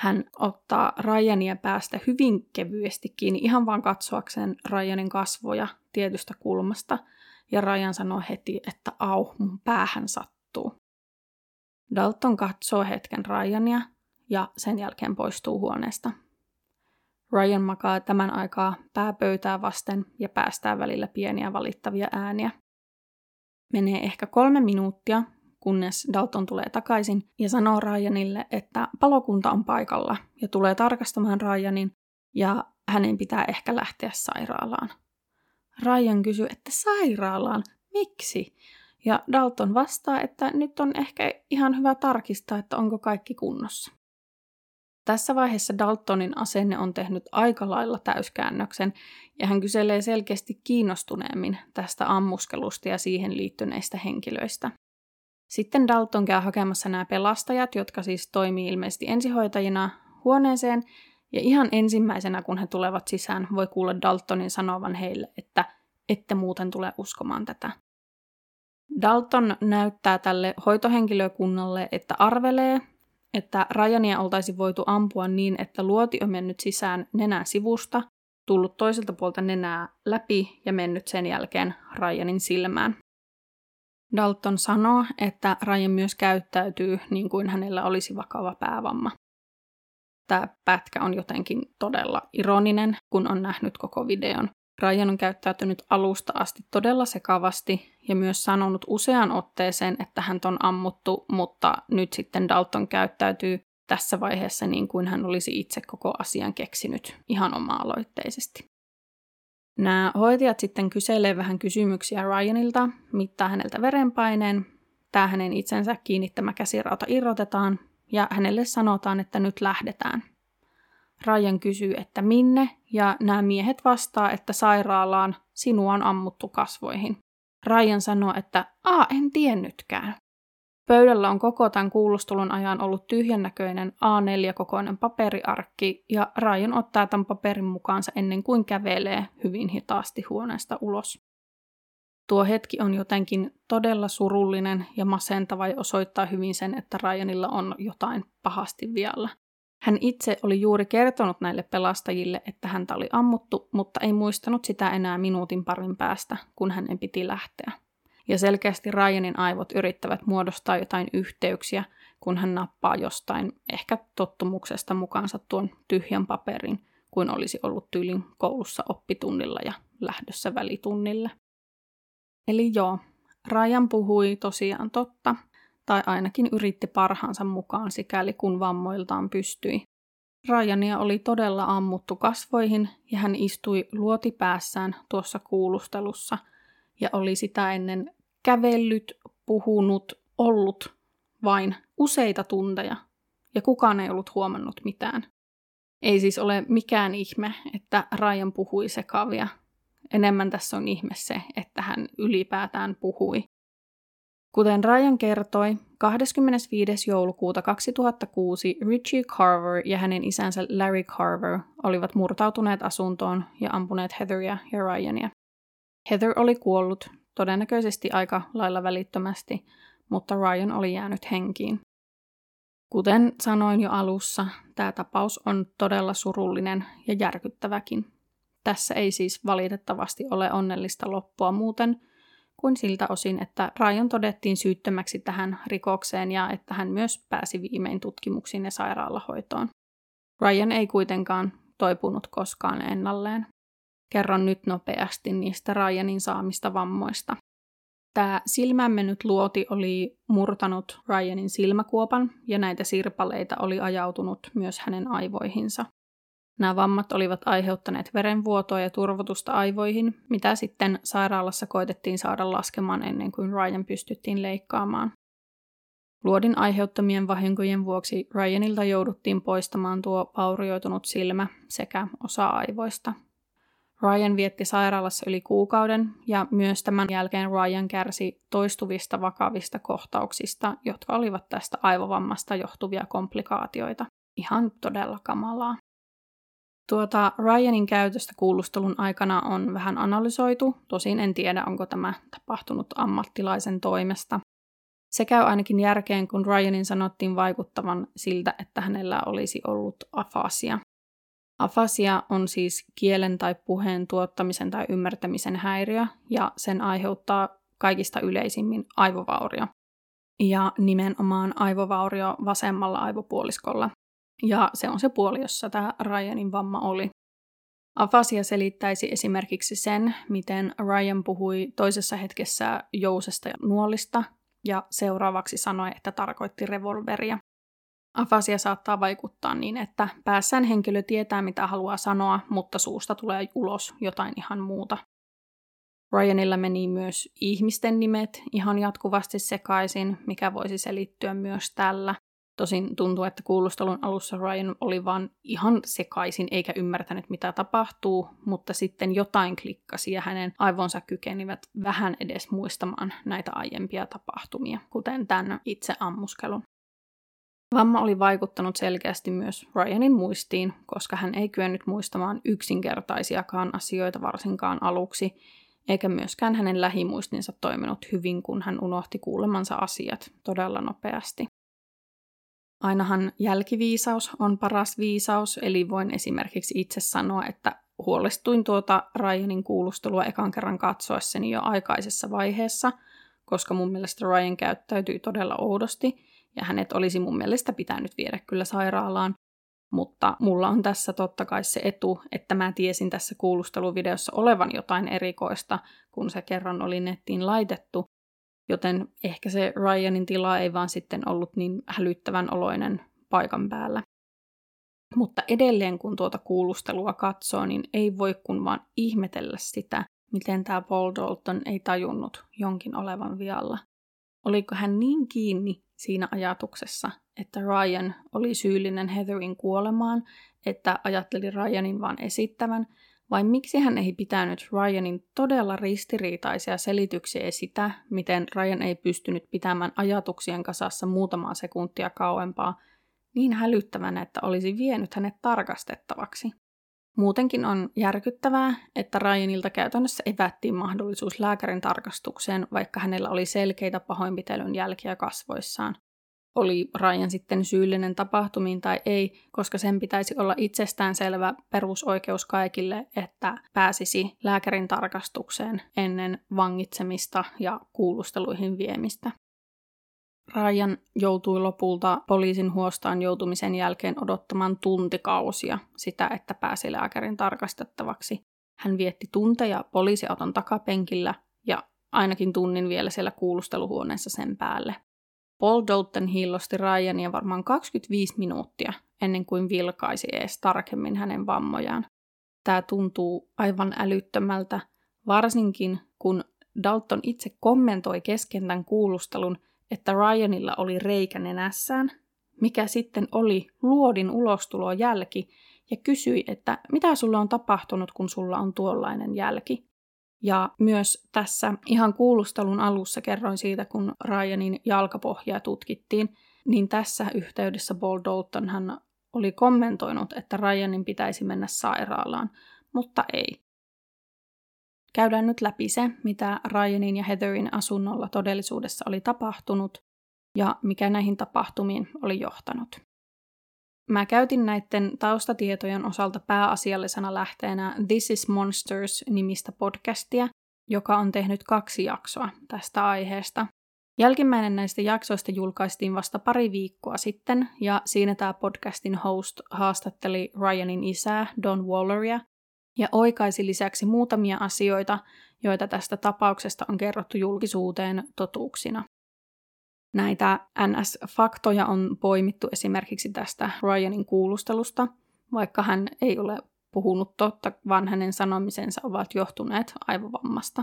Hän ottaa Ryania päästä hyvin kevyesti kiinni, ihan vaan katsoakseen Ryanin kasvoja tietystä kulmasta, ja Ryan sanoo heti, että au, mun päähän sattuu. Dalton katsoo hetken Ryania ja sen jälkeen poistuu huoneesta. Ryan makaa tämän aikaa pääpöytää vasten ja päästää välillä pieniä valittavia ääniä. Menee ehkä kolme minuuttia, kunnes Dalton tulee takaisin ja sanoo Ryanille, että palokunta on paikalla ja tulee tarkastamaan Ryanin ja hänen pitää ehkä lähteä sairaalaan. Ryan kysyy, että sairaalaan? Miksi? Ja Dalton vastaa, että nyt on ehkä ihan hyvä tarkistaa, että onko kaikki kunnossa. Tässä vaiheessa Daltonin asenne on tehnyt aika lailla täyskäännöksen ja hän kyselee selkeästi kiinnostuneemmin tästä ammuskelusta ja siihen liittyneistä henkilöistä. Sitten Dalton käy hakemassa nämä pelastajat, jotka siis toimii ilmeisesti ensihoitajina huoneeseen, ja ihan ensimmäisenä, kun he tulevat sisään, voi kuulla Daltonin sanovan heille, että ette muuten tule uskomaan tätä. Dalton näyttää tälle hoitohenkilökunnalle, että arvelee, että Ryania oltaisi voitu ampua niin, että luoti on mennyt sisään nenän sivusta, tullut toiselta puolta nenää läpi ja mennyt sen jälkeen Ryanin silmään. Dalton sanoo, että Ryan myös käyttäytyy niin kuin hänellä olisi vakava päävamma. Tämä pätkä on jotenkin todella ironinen, kun on nähnyt koko videon. Ryan on käyttäytynyt alusta asti todella sekavasti ja myös sanonut usean otteeseen, että hän on ammuttu, mutta nyt sitten Dalton käyttäytyy tässä vaiheessa niin kuin hän olisi itse koko asian keksinyt ihan oma-aloitteisesti. Nämä hoitajat sitten kyselee vähän kysymyksiä Ryanilta, mittaa häneltä verenpaineen, tämä hänen itsensä kiinnittämä käsirauta irrotetaan ja hänelle sanotaan, että nyt lähdetään – Ryan kysyy, että minne, ja nämä miehet vastaa, että sairaalaan sinua on ammuttu kasvoihin. Ryan sanoo, että a, en tiennytkään. Pöydällä on koko tämän kuulustelun ajan ollut tyhjännäköinen A4-kokoinen paperiarkki, ja Ryan ottaa tämän paperin mukaansa ennen kuin kävelee hyvin hitaasti huoneesta ulos. Tuo hetki on jotenkin todella surullinen ja masentava ja osoittaa hyvin sen, että Ryanilla on jotain pahasti vialla. Hän itse oli juuri kertonut näille pelastajille, että häntä oli ammuttu, mutta ei muistanut sitä enää minuutin parin päästä, kun hänen piti lähteä. Ja selkeästi Ryanin aivot yrittävät muodostaa jotain yhteyksiä, kun hän nappaa jostain ehkä tottumuksesta mukaansa tuon tyhjän paperin, kuin olisi ollut tyylin koulussa oppitunnilla ja lähdössä välitunnille. Eli joo, Ryan puhui tosiaan totta, tai ainakin yritti parhaansa mukaan sikäli kun vammoiltaan pystyi. Ryania oli todella ammuttu kasvoihin ja hän istui luotipäässään tuossa kuulustelussa ja oli sitä ennen kävellyt, puhunut, ollut vain useita tunteja ja kukaan ei ollut huomannut mitään. Ei siis ole mikään ihme, että Ryan puhui sekavia. Enemmän tässä on ihme se, että hän ylipäätään puhui. Kuten Ryan kertoi, 25. joulukuuta 2006 Richie Carver ja hänen isänsä Larry Carver olivat murtautuneet asuntoon ja ampuneet Heatheria ja Ryania. Heather oli kuollut, todennäköisesti aika lailla välittömästi, mutta Ryan oli jäänyt henkiin. Kuten sanoin jo alussa, tämä tapaus on todella surullinen ja järkyttäväkin. Tässä ei siis valitettavasti ole onnellista loppua muuten – kuin siltä osin, että Ryan todettiin syyttömäksi tähän rikokseen ja että hän myös pääsi viimein tutkimuksiin ja sairaalahoitoon. Ryan ei kuitenkaan toipunut koskaan ennalleen. Kerron nyt nopeasti niistä Ryanin saamista vammoista. Tämä silmään mennyt luoti oli murtanut Ryanin silmäkuopan ja näitä sirpaleita oli ajautunut myös hänen aivoihinsa. Nämä vammat olivat aiheuttaneet verenvuotoa ja turvotusta aivoihin, mitä sitten sairaalassa koitettiin saada laskemaan ennen kuin Ryan pystyttiin leikkaamaan. Luodin aiheuttamien vahinkojen vuoksi Ryanilta jouduttiin poistamaan tuo vaurioitunut silmä sekä osa aivoista. Ryan vietti sairaalassa yli kuukauden ja myös tämän jälkeen Ryan kärsi toistuvista vakavista kohtauksista, jotka olivat tästä aivovammasta johtuvia komplikaatioita. Ihan todella kamalaa. Tuota, Ryanin käytöstä kuulustelun aikana on vähän analysoitu, tosin en tiedä, onko tämä tapahtunut ammattilaisen toimesta. Se käy ainakin järkeen, kun Ryanin sanottiin vaikuttavan siltä, että hänellä olisi ollut afasia. Afasia on siis kielen tai puheen tuottamisen tai ymmärtämisen häiriö, ja sen aiheuttaa kaikista yleisimmin aivovaurio. Ja nimenomaan aivovaurio vasemmalla aivopuoliskolla, ja se on se puoli, jossa tämä Ryanin vamma oli. Afasia selittäisi esimerkiksi sen, miten Ryan puhui toisessa hetkessä jousesta ja nuolista, ja seuraavaksi sanoi, että tarkoitti revolveria. Afasia saattaa vaikuttaa niin, että päässään henkilö tietää mitä haluaa sanoa, mutta suusta tulee ulos jotain ihan muuta. Ryanilla meni myös ihmisten nimet ihan jatkuvasti sekaisin, mikä voisi selittyä myös tällä. Tosin tuntuu, että kuulustelun alussa Ryan oli vaan ihan sekaisin eikä ymmärtänyt mitä tapahtuu, mutta sitten jotain klikkasi ja hänen aivonsa kykenivät vähän edes muistamaan näitä aiempia tapahtumia, kuten tämän itse ammuskelun. Vamma oli vaikuttanut selkeästi myös Ryanin muistiin, koska hän ei kyennyt muistamaan yksinkertaisiakaan asioita varsinkaan aluksi, eikä myöskään hänen lähimuistinsa toiminut hyvin, kun hän unohti kuulemansa asiat todella nopeasti. Ainahan jälkiviisaus on paras viisaus, eli voin esimerkiksi itse sanoa, että huolestuin tuota Ryanin kuulustelua ekan kerran katsoessani jo aikaisessa vaiheessa, koska mun mielestä Ryan käyttäytyi todella oudosti, ja hänet olisi mun mielestä pitänyt viedä kyllä sairaalaan, mutta mulla on tässä totta kai se etu, että mä tiesin tässä kuulusteluvideossa olevan jotain erikoista, kun se kerran oli nettiin laitettu, joten ehkä se Ryanin tila ei vaan sitten ollut niin hälyttävän oloinen paikan päällä. Mutta edelleen kun tuota kuulustelua katsoo, niin ei voi kun vaan ihmetellä sitä, miten tämä Paul Dalton ei tajunnut jonkin olevan vialla. Oliko hän niin kiinni siinä ajatuksessa, että Ryan oli syyllinen Heatherin kuolemaan, että ajatteli Ryanin vain esittävän, vai miksi hän ei pitänyt Ryanin todella ristiriitaisia selityksiä sitä, miten Ryan ei pystynyt pitämään ajatuksien kasassa muutamaa sekuntia kauempaa, niin hälyttävänä, että olisi vienyt hänet tarkastettavaksi. Muutenkin on järkyttävää, että Ryanilta käytännössä evättiin mahdollisuus lääkärin tarkastukseen, vaikka hänellä oli selkeitä pahoinpitelyn jälkiä kasvoissaan. Oli Ryan sitten syyllinen tapahtumiin tai ei, koska sen pitäisi olla itsestäänselvä perusoikeus kaikille, että pääsisi lääkärin tarkastukseen ennen vangitsemista ja kuulusteluihin viemistä. Ryan joutui lopulta poliisin huostaan joutumisen jälkeen odottamaan tuntikausia sitä, että pääsi lääkärin tarkastettavaksi. Hän vietti tunteja poliisiauton takapenkillä ja ainakin tunnin vielä siellä kuulusteluhuoneessa sen päälle. Paul Doughton hiillosti Ryania varmaan 25 minuuttia ennen kuin vilkaisi ees tarkemmin hänen vammojaan. Tämä tuntuu aivan älyttömältä, varsinkin kun Dalton itse kommentoi kesken tämän kuulustelun, että Ryanilla oli reikä nenässään, mikä sitten oli luodin ulostulo jälki, ja kysyi, että mitä sulla on tapahtunut, kun sulla on tuollainen jälki. Ja myös tässä ihan kuulustelun alussa kerroin siitä, kun Ryanin jalkapohjaa tutkittiin, niin tässä yhteydessä Paul Dalton hän oli kommentoinut, että Ryanin pitäisi mennä sairaalaan, mutta ei. Käydään nyt läpi se, mitä Ryanin ja Heatherin asunnolla todellisuudessa oli tapahtunut ja mikä näihin tapahtumiin oli johtanut. Mä käytin näiden taustatietojen osalta pääasiallisena lähteenä This is Monsters-nimistä podcastia, joka on tehnyt kaksi jaksoa tästä aiheesta. Jälkimmäinen näistä jaksoista julkaistiin vasta pari viikkoa sitten, ja siinä tämä podcastin host haastatteli Ryanin isää Don Walleria ja oikaisi lisäksi muutamia asioita, joita tästä tapauksesta on kerrottu julkisuuteen totuuksina. Näitä NS-faktoja on poimittu esimerkiksi tästä Ryanin kuulustelusta, vaikka hän ei ole puhunut totta, vaan hänen sanomisensa ovat johtuneet aivovammasta.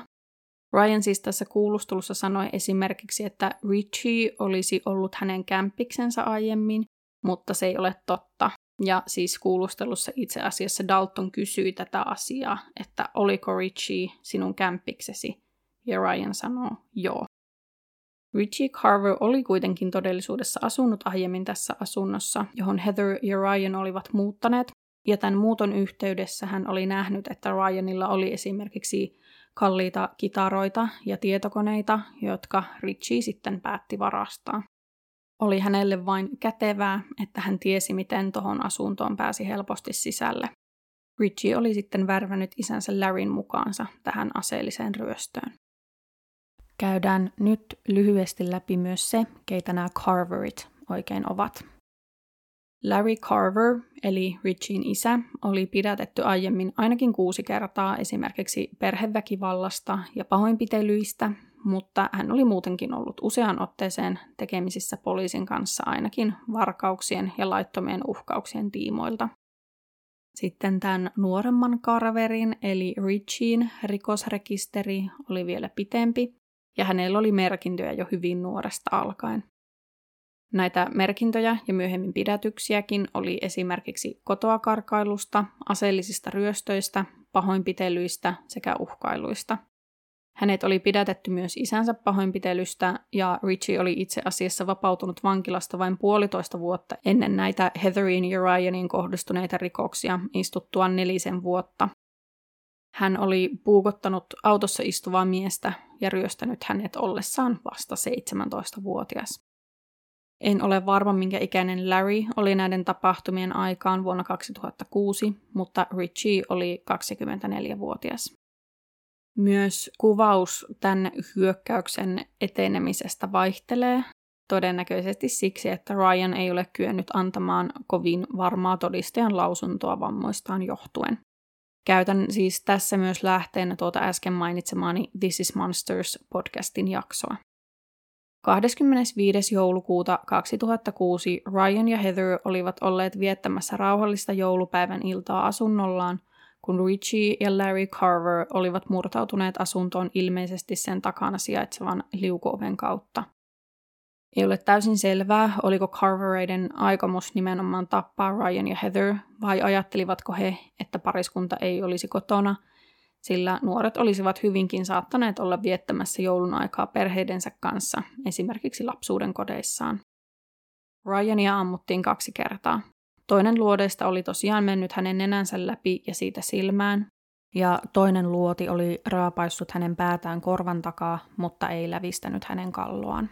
Ryan siis tässä kuulustelussa sanoi esimerkiksi, että Richie olisi ollut hänen kämppiksensä aiemmin, mutta se ei ole totta. Ja siis kuulustelussa itse asiassa Dalton kysyi tätä asiaa, että oliko Richie sinun kämppiksesi, ja Ryan sanoo joo. Richie Carver oli kuitenkin todellisuudessa asunut aiemmin tässä asunnossa, johon Heather ja Ryan olivat muuttaneet, ja tämän muuton yhteydessä hän oli nähnyt, että Ryanilla oli esimerkiksi kalliita kitaroita ja tietokoneita, jotka Richie sitten päätti varastaa. Oli hänelle vain kätevää, että hän tiesi, miten tuohon asuntoon pääsi helposti sisälle. Richie oli sitten värvännyt isänsä Larryn mukaansa tähän aseelliseen ryöstöön. Käydään nyt lyhyesti läpi myös se, keitä nämä Carverit oikein ovat. Larry Carver, eli Richin isä, oli pidätetty aiemmin ainakin kuusi kertaa esimerkiksi perheväkivallasta ja pahoinpitelyistä, mutta hän oli muutenkin ollut usean otteeseen tekemisissä poliisin kanssa ainakin varkauksien ja laittomien uhkauksien tiimoilta. Sitten tämän nuoremman Carverin eli Richien rikosrekisteri oli vielä pitempi ja hänellä oli merkintöjä jo hyvin nuoresta alkaen. Näitä merkintöjä ja myöhemmin pidätyksiäkin oli esimerkiksi kotoa karkailusta, aseellisista ryöstöistä, pahoinpitelyistä sekä uhkailuista. Hänet oli pidätetty myös isänsä pahoinpitelystä ja Richie oli itse asiassa vapautunut vankilasta vain puolitoista vuotta ennen näitä Heatherin ja Ryanin kohdistuneita rikoksia istuttua nelisen vuotta. Hän oli puukottanut autossa istuvaa miestä ja ryöstänyt hänet ollessaan vasta 17-vuotias. En ole varma, minkä ikäinen Larry oli näiden tapahtumien aikaan vuonna 2006, mutta Richie oli 24-vuotias. Myös kuvaus tämän hyökkäyksen etenemisestä vaihtelee, todennäköisesti siksi, että Ryan ei ole kyennyt antamaan kovin varmaa todistajan lausuntoa vammoistaan johtuen. Käytän siis tässä myös lähteenä tuota äsken mainitsemaani This is Monsters podcastin jaksoa. 25. joulukuuta 2006 Ryan ja Heather olivat olleet viettämässä rauhallista joulupäivän iltaa asunnollaan, kun Richie ja Larry Carver olivat murtautuneet asuntoon ilmeisesti sen takana sijaitsevan liukuoven kautta. Ei ole täysin selvää, oliko Carvereiden aikomus nimenomaan tappaa Ryan ja Heather, vai ajattelivatko he, että pariskunta ei olisi kotona – sillä nuoret olisivat hyvinkin saattaneet olla viettämässä joulun aikaa perheidensä kanssa, esimerkiksi lapsuuden kodeissaan. Ryania ammuttiin kaksi kertaa. Toinen luodeista oli tosiaan mennyt hänen nenänsä läpi ja siitä silmään, ja toinen luoti oli raapaissut hänen päätään korvan takaa, mutta ei lävistänyt hänen kalloaan.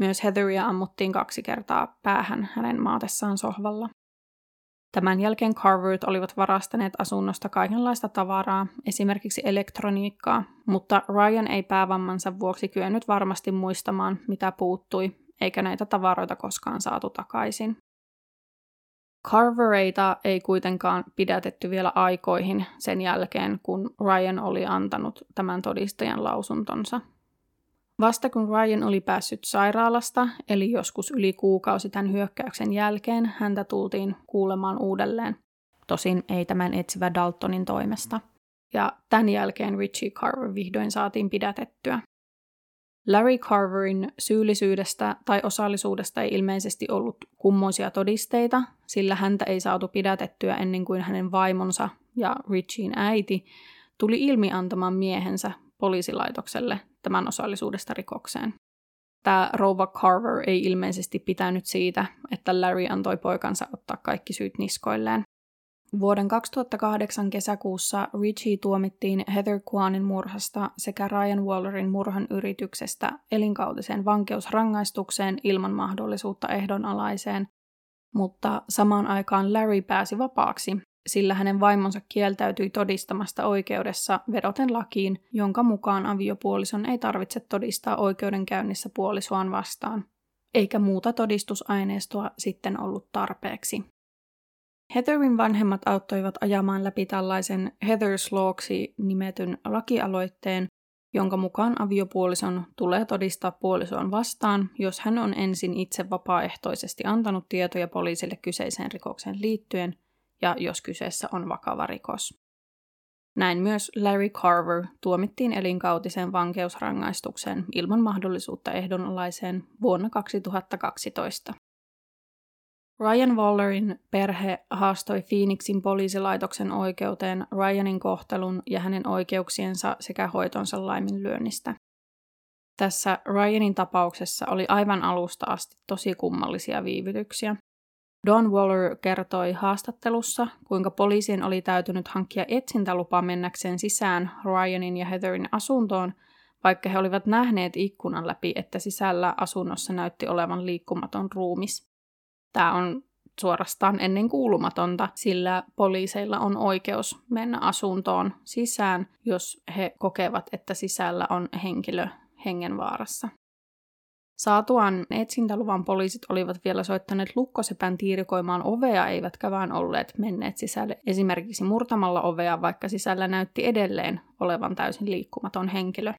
Myös Heatheria ammuttiin kaksi kertaa päähän hänen maatessaan sohvalla. Tämän jälkeen Carvert olivat varastaneet asunnosta kaikenlaista tavaraa, esimerkiksi elektroniikkaa, mutta Ryan ei päävammansa vuoksi kyennyt varmasti muistamaan, mitä puuttui, eikä näitä tavaroita koskaan saatu takaisin. Carvereita ei kuitenkaan pidätetty vielä aikoihin sen jälkeen, kun Ryan oli antanut tämän todistajan lausuntonsa. Vasta kun Ryan oli päässyt sairaalasta, eli joskus yli kuukausi tämän hyökkäyksen jälkeen, häntä tultiin kuulemaan uudelleen. Tosin ei tämän etsivä Daltonin toimesta. Ja tämän jälkeen Richie Carver vihdoin saatiin pidätettyä. Larry Carverin syyllisyydestä tai osallisuudesta ei ilmeisesti ollut kummoisia todisteita, sillä häntä ei saatu pidätettyä ennen kuin hänen vaimonsa ja Richien äiti tuli ilmi antamaan miehensä poliisilaitokselle tämän osallisuudesta rikokseen. Tämä rouva Carver ei ilmeisesti pitänyt siitä, että Larry antoi poikansa ottaa kaikki syyt niskoilleen. Vuoden 2008 kesäkuussa Richie tuomittiin Heather Kwanin murhasta sekä Ryan Wallerin murhan yrityksestä elinkautiseen vankeusrangaistukseen ilman mahdollisuutta ehdonalaiseen, mutta samaan aikaan Larry pääsi vapaaksi sillä hänen vaimonsa kieltäytyi todistamasta oikeudessa vedoten lakiin, jonka mukaan aviopuolison ei tarvitse todistaa oikeudenkäynnissä puolisoaan vastaan, eikä muuta todistusaineistoa sitten ollut tarpeeksi. Heatherin vanhemmat auttoivat ajamaan läpi tällaisen Heather's Lawksi nimetyn lakialoitteen, jonka mukaan aviopuolison tulee todistaa puolisoon vastaan, jos hän on ensin itse vapaaehtoisesti antanut tietoja poliisille kyseiseen rikokseen liittyen – ja jos kyseessä on vakava rikos. Näin myös Larry Carver tuomittiin elinkautiseen vankeusrangaistukseen ilman mahdollisuutta ehdonalaiseen vuonna 2012. Ryan Wallerin perhe haastoi Phoenixin poliisilaitoksen oikeuteen Ryanin kohtelun ja hänen oikeuksiensa sekä hoitonsa laiminlyönnistä. Tässä Ryanin tapauksessa oli aivan alusta asti tosi kummallisia viivytyksiä. Don Waller kertoi haastattelussa, kuinka poliisin oli täytynyt hankkia etsintälupa mennäkseen sisään Ryanin ja Heatherin asuntoon, vaikka he olivat nähneet ikkunan läpi, että sisällä asunnossa näytti olevan liikkumaton ruumis. Tämä on suorastaan ennen kuulumatonta, sillä poliiseilla on oikeus mennä asuntoon sisään, jos he kokevat, että sisällä on henkilö hengenvaarassa. Saatuaan etsintäluvan poliisit olivat vielä soittaneet lukkosepän tiirikoimaan ovea, eivätkä vaan olleet menneet sisälle esimerkiksi murtamalla ovea, vaikka sisällä näytti edelleen olevan täysin liikkumaton henkilö.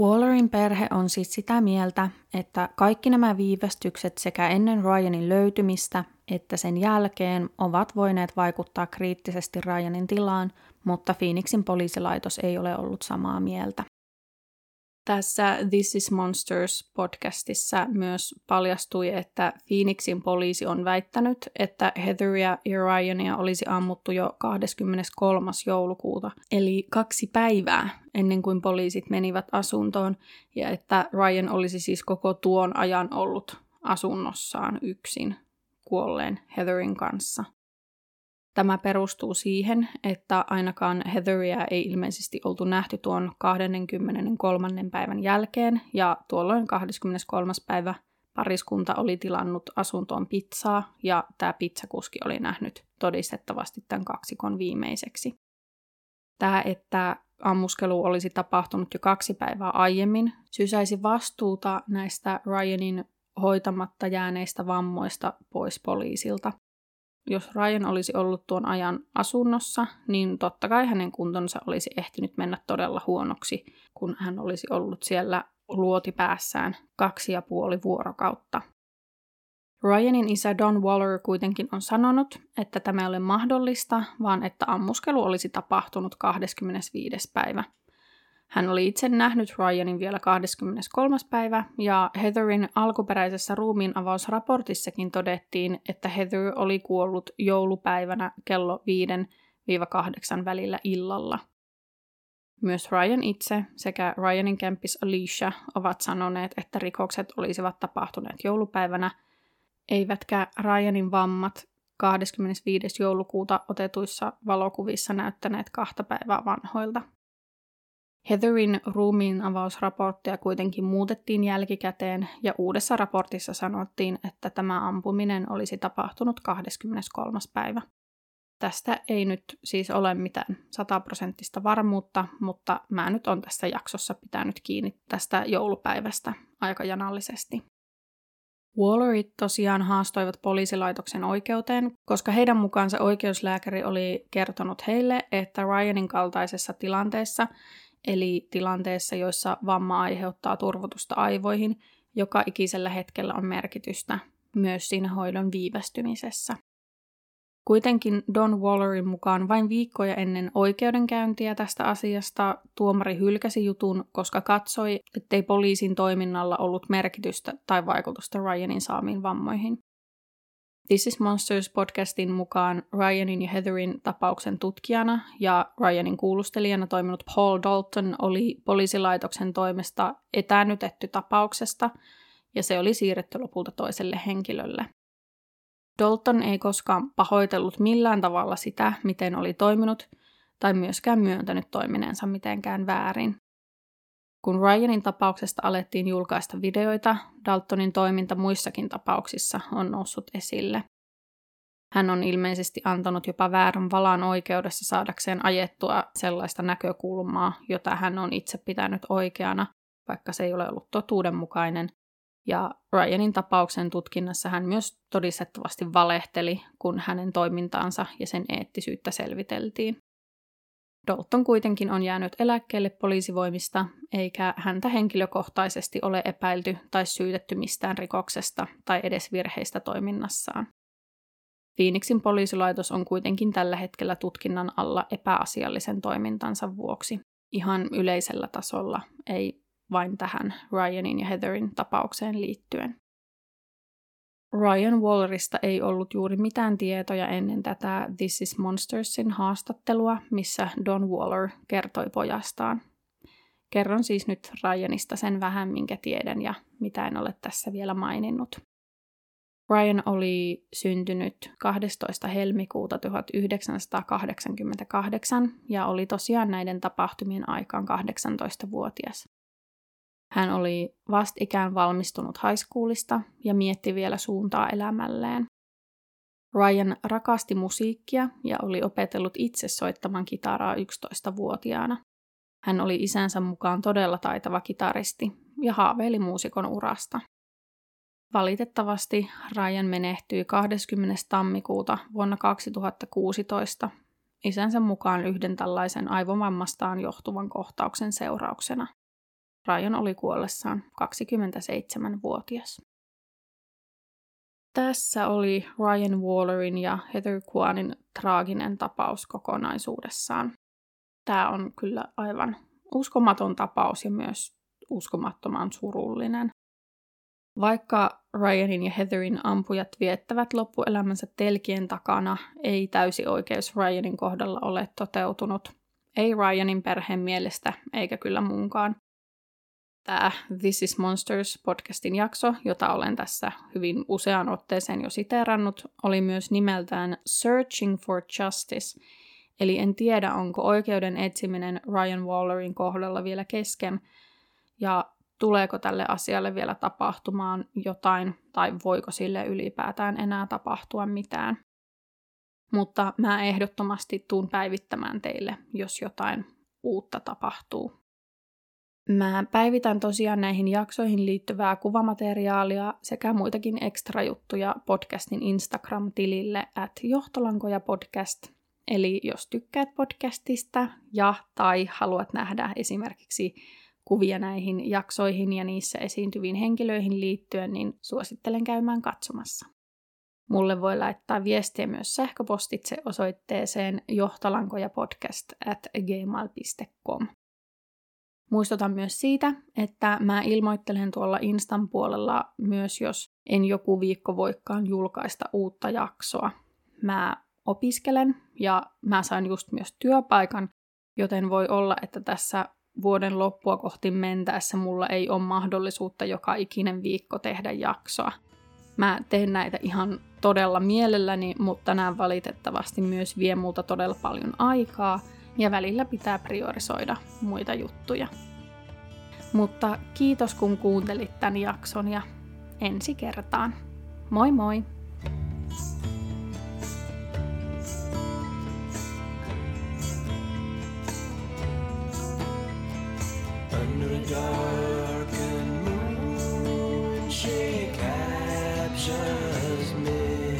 Wallerin perhe on siis sitä mieltä, että kaikki nämä viivästykset sekä ennen Ryanin löytymistä että sen jälkeen ovat voineet vaikuttaa kriittisesti Ryanin tilaan, mutta Phoenixin poliisilaitos ei ole ollut samaa mieltä. Tässä This is Monsters podcastissa myös paljastui, että Phoenixin poliisi on väittänyt, että Heatheria ja Ryania olisi ammuttu jo 23. joulukuuta, eli kaksi päivää ennen kuin poliisit menivät asuntoon, ja että Ryan olisi siis koko tuon ajan ollut asunnossaan yksin kuolleen Heatherin kanssa. Tämä perustuu siihen, että ainakaan Heatheria ei ilmeisesti oltu nähty tuon 23. päivän jälkeen, ja tuolloin 23. päivä pariskunta oli tilannut asuntoon pizzaa, ja tämä pizzakuski oli nähnyt todistettavasti tämän kaksikon viimeiseksi. Tämä, että ammuskelu olisi tapahtunut jo kaksi päivää aiemmin, sysäisi vastuuta näistä Ryanin hoitamatta jääneistä vammoista pois poliisilta jos Ryan olisi ollut tuon ajan asunnossa, niin totta kai hänen kuntonsa olisi ehtinyt mennä todella huonoksi, kun hän olisi ollut siellä luotipäässään kaksi ja puoli vuorokautta. Ryanin isä Don Waller kuitenkin on sanonut, että tämä ei ole mahdollista, vaan että ammuskelu olisi tapahtunut 25. päivä – hän oli itse nähnyt Ryanin vielä 23. päivä, ja Heatherin alkuperäisessä ruumiin avausraportissakin todettiin, että Heather oli kuollut joulupäivänä kello 5-8 välillä illalla. Myös Ryan itse sekä Ryanin kämppis Alicia ovat sanoneet, että rikokset olisivat tapahtuneet joulupäivänä, eivätkä Ryanin vammat 25. joulukuuta otetuissa valokuvissa näyttäneet kahta päivää vanhoilta. Heatherin ruumiin avausraporttia kuitenkin muutettiin jälkikäteen ja uudessa raportissa sanottiin, että tämä ampuminen olisi tapahtunut 23. päivä. Tästä ei nyt siis ole mitään sataprosenttista varmuutta, mutta mä nyt on tässä jaksossa pitänyt kiinni tästä joulupäivästä aika janallisesti. Wallerit tosiaan haastoivat poliisilaitoksen oikeuteen, koska heidän mukaansa oikeuslääkäri oli kertonut heille, että Ryanin kaltaisessa tilanteessa eli tilanteessa, joissa vamma aiheuttaa turvotusta aivoihin, joka ikisellä hetkellä on merkitystä myös siinä hoidon viivästymisessä. Kuitenkin Don Wallerin mukaan vain viikkoja ennen oikeudenkäyntiä tästä asiasta tuomari hylkäsi jutun, koska katsoi, ettei poliisin toiminnalla ollut merkitystä tai vaikutusta Ryanin saamiin vammoihin. This is Monsters podcastin mukaan Ryanin ja Heatherin tapauksen tutkijana ja Ryanin kuulustelijana toiminut Paul Dalton oli poliisilaitoksen toimesta etänytetty tapauksesta ja se oli siirretty lopulta toiselle henkilölle. Dalton ei koskaan pahoitellut millään tavalla sitä, miten oli toiminut, tai myöskään myöntänyt toimineensa mitenkään väärin. Kun Ryanin tapauksesta alettiin julkaista videoita, Daltonin toiminta muissakin tapauksissa on noussut esille. Hän on ilmeisesti antanut jopa väärän valan oikeudessa saadakseen ajettua sellaista näkökulmaa, jota hän on itse pitänyt oikeana, vaikka se ei ole ollut totuudenmukainen. Ja Ryanin tapauksen tutkinnassa hän myös todistettavasti valehteli, kun hänen toimintaansa ja sen eettisyyttä selviteltiin. Dalton kuitenkin on jäänyt eläkkeelle poliisivoimista, eikä häntä henkilökohtaisesti ole epäilty tai syytetty mistään rikoksesta tai edes virheistä toiminnassaan. Phoenixin poliisilaitos on kuitenkin tällä hetkellä tutkinnan alla epäasiallisen toimintansa vuoksi, ihan yleisellä tasolla, ei vain tähän Ryanin ja Heatherin tapaukseen liittyen. Ryan Wallerista ei ollut juuri mitään tietoja ennen tätä This is Monstersin haastattelua, missä Don Waller kertoi pojastaan. Kerron siis nyt Ryanista sen vähän, minkä tiedän ja mitä en ole tässä vielä maininnut. Ryan oli syntynyt 12. helmikuuta 1988 ja oli tosiaan näiden tapahtumien aikaan 18-vuotias. Hän oli vastikään valmistunut high schoolista ja mietti vielä suuntaa elämälleen. Ryan rakasti musiikkia ja oli opetellut itse soittamaan kitaraa 11-vuotiaana. Hän oli isänsä mukaan todella taitava kitaristi ja haaveili muusikon urasta. Valitettavasti Ryan menehtyi 20. tammikuuta vuonna 2016 isänsä mukaan yhden tällaisen aivovammastaan johtuvan kohtauksen seurauksena. Ryan oli kuollessaan 27-vuotias. Tässä oli Ryan Wallerin ja Heather Kwanin traaginen tapaus kokonaisuudessaan. Tämä on kyllä aivan uskomaton tapaus ja myös uskomattoman surullinen. Vaikka Ryanin ja Heatherin ampujat viettävät loppuelämänsä telkien takana, ei täysi oikeus Ryanin kohdalla ole toteutunut. Ei Ryanin perheen mielestä, eikä kyllä munkaan. Tämä This is Monsters podcastin jakso, jota olen tässä hyvin useaan otteeseen jo siteerannut, oli myös nimeltään Searching for Justice, eli en tiedä, onko oikeuden etsiminen Ryan Wallerin kohdalla vielä kesken, ja tuleeko tälle asialle vielä tapahtumaan jotain, tai voiko sille ylipäätään enää tapahtua mitään. Mutta mä ehdottomasti tuun päivittämään teille, jos jotain uutta tapahtuu. Mä päivitän tosiaan näihin jaksoihin liittyvää kuvamateriaalia sekä muitakin juttuja podcastin Instagram-tilille at johtolankoja podcast. Eli jos tykkäät podcastista ja tai haluat nähdä esimerkiksi kuvia näihin jaksoihin ja niissä esiintyviin henkilöihin liittyen, niin suosittelen käymään katsomassa. Mulle voi laittaa viestiä myös sähköpostitse osoitteeseen johtalankojapodcast at gmail.com. Muistutan myös siitä, että mä ilmoittelen tuolla Instan puolella myös, jos en joku viikko voikaan julkaista uutta jaksoa. Mä opiskelen ja mä sain just myös työpaikan, joten voi olla, että tässä vuoden loppua kohti mentäessä mulla ei ole mahdollisuutta joka ikinen viikko tehdä jaksoa. Mä teen näitä ihan todella mielelläni, mutta nämä valitettavasti myös vie multa todella paljon aikaa ja välillä pitää priorisoida muita juttuja. Mutta kiitos kun kuuntelit tämän jakson ja ensi kertaan. Moi moi! Under a darkened moon, she captures me.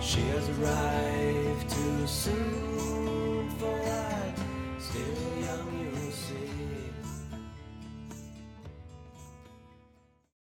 She has a right. soon.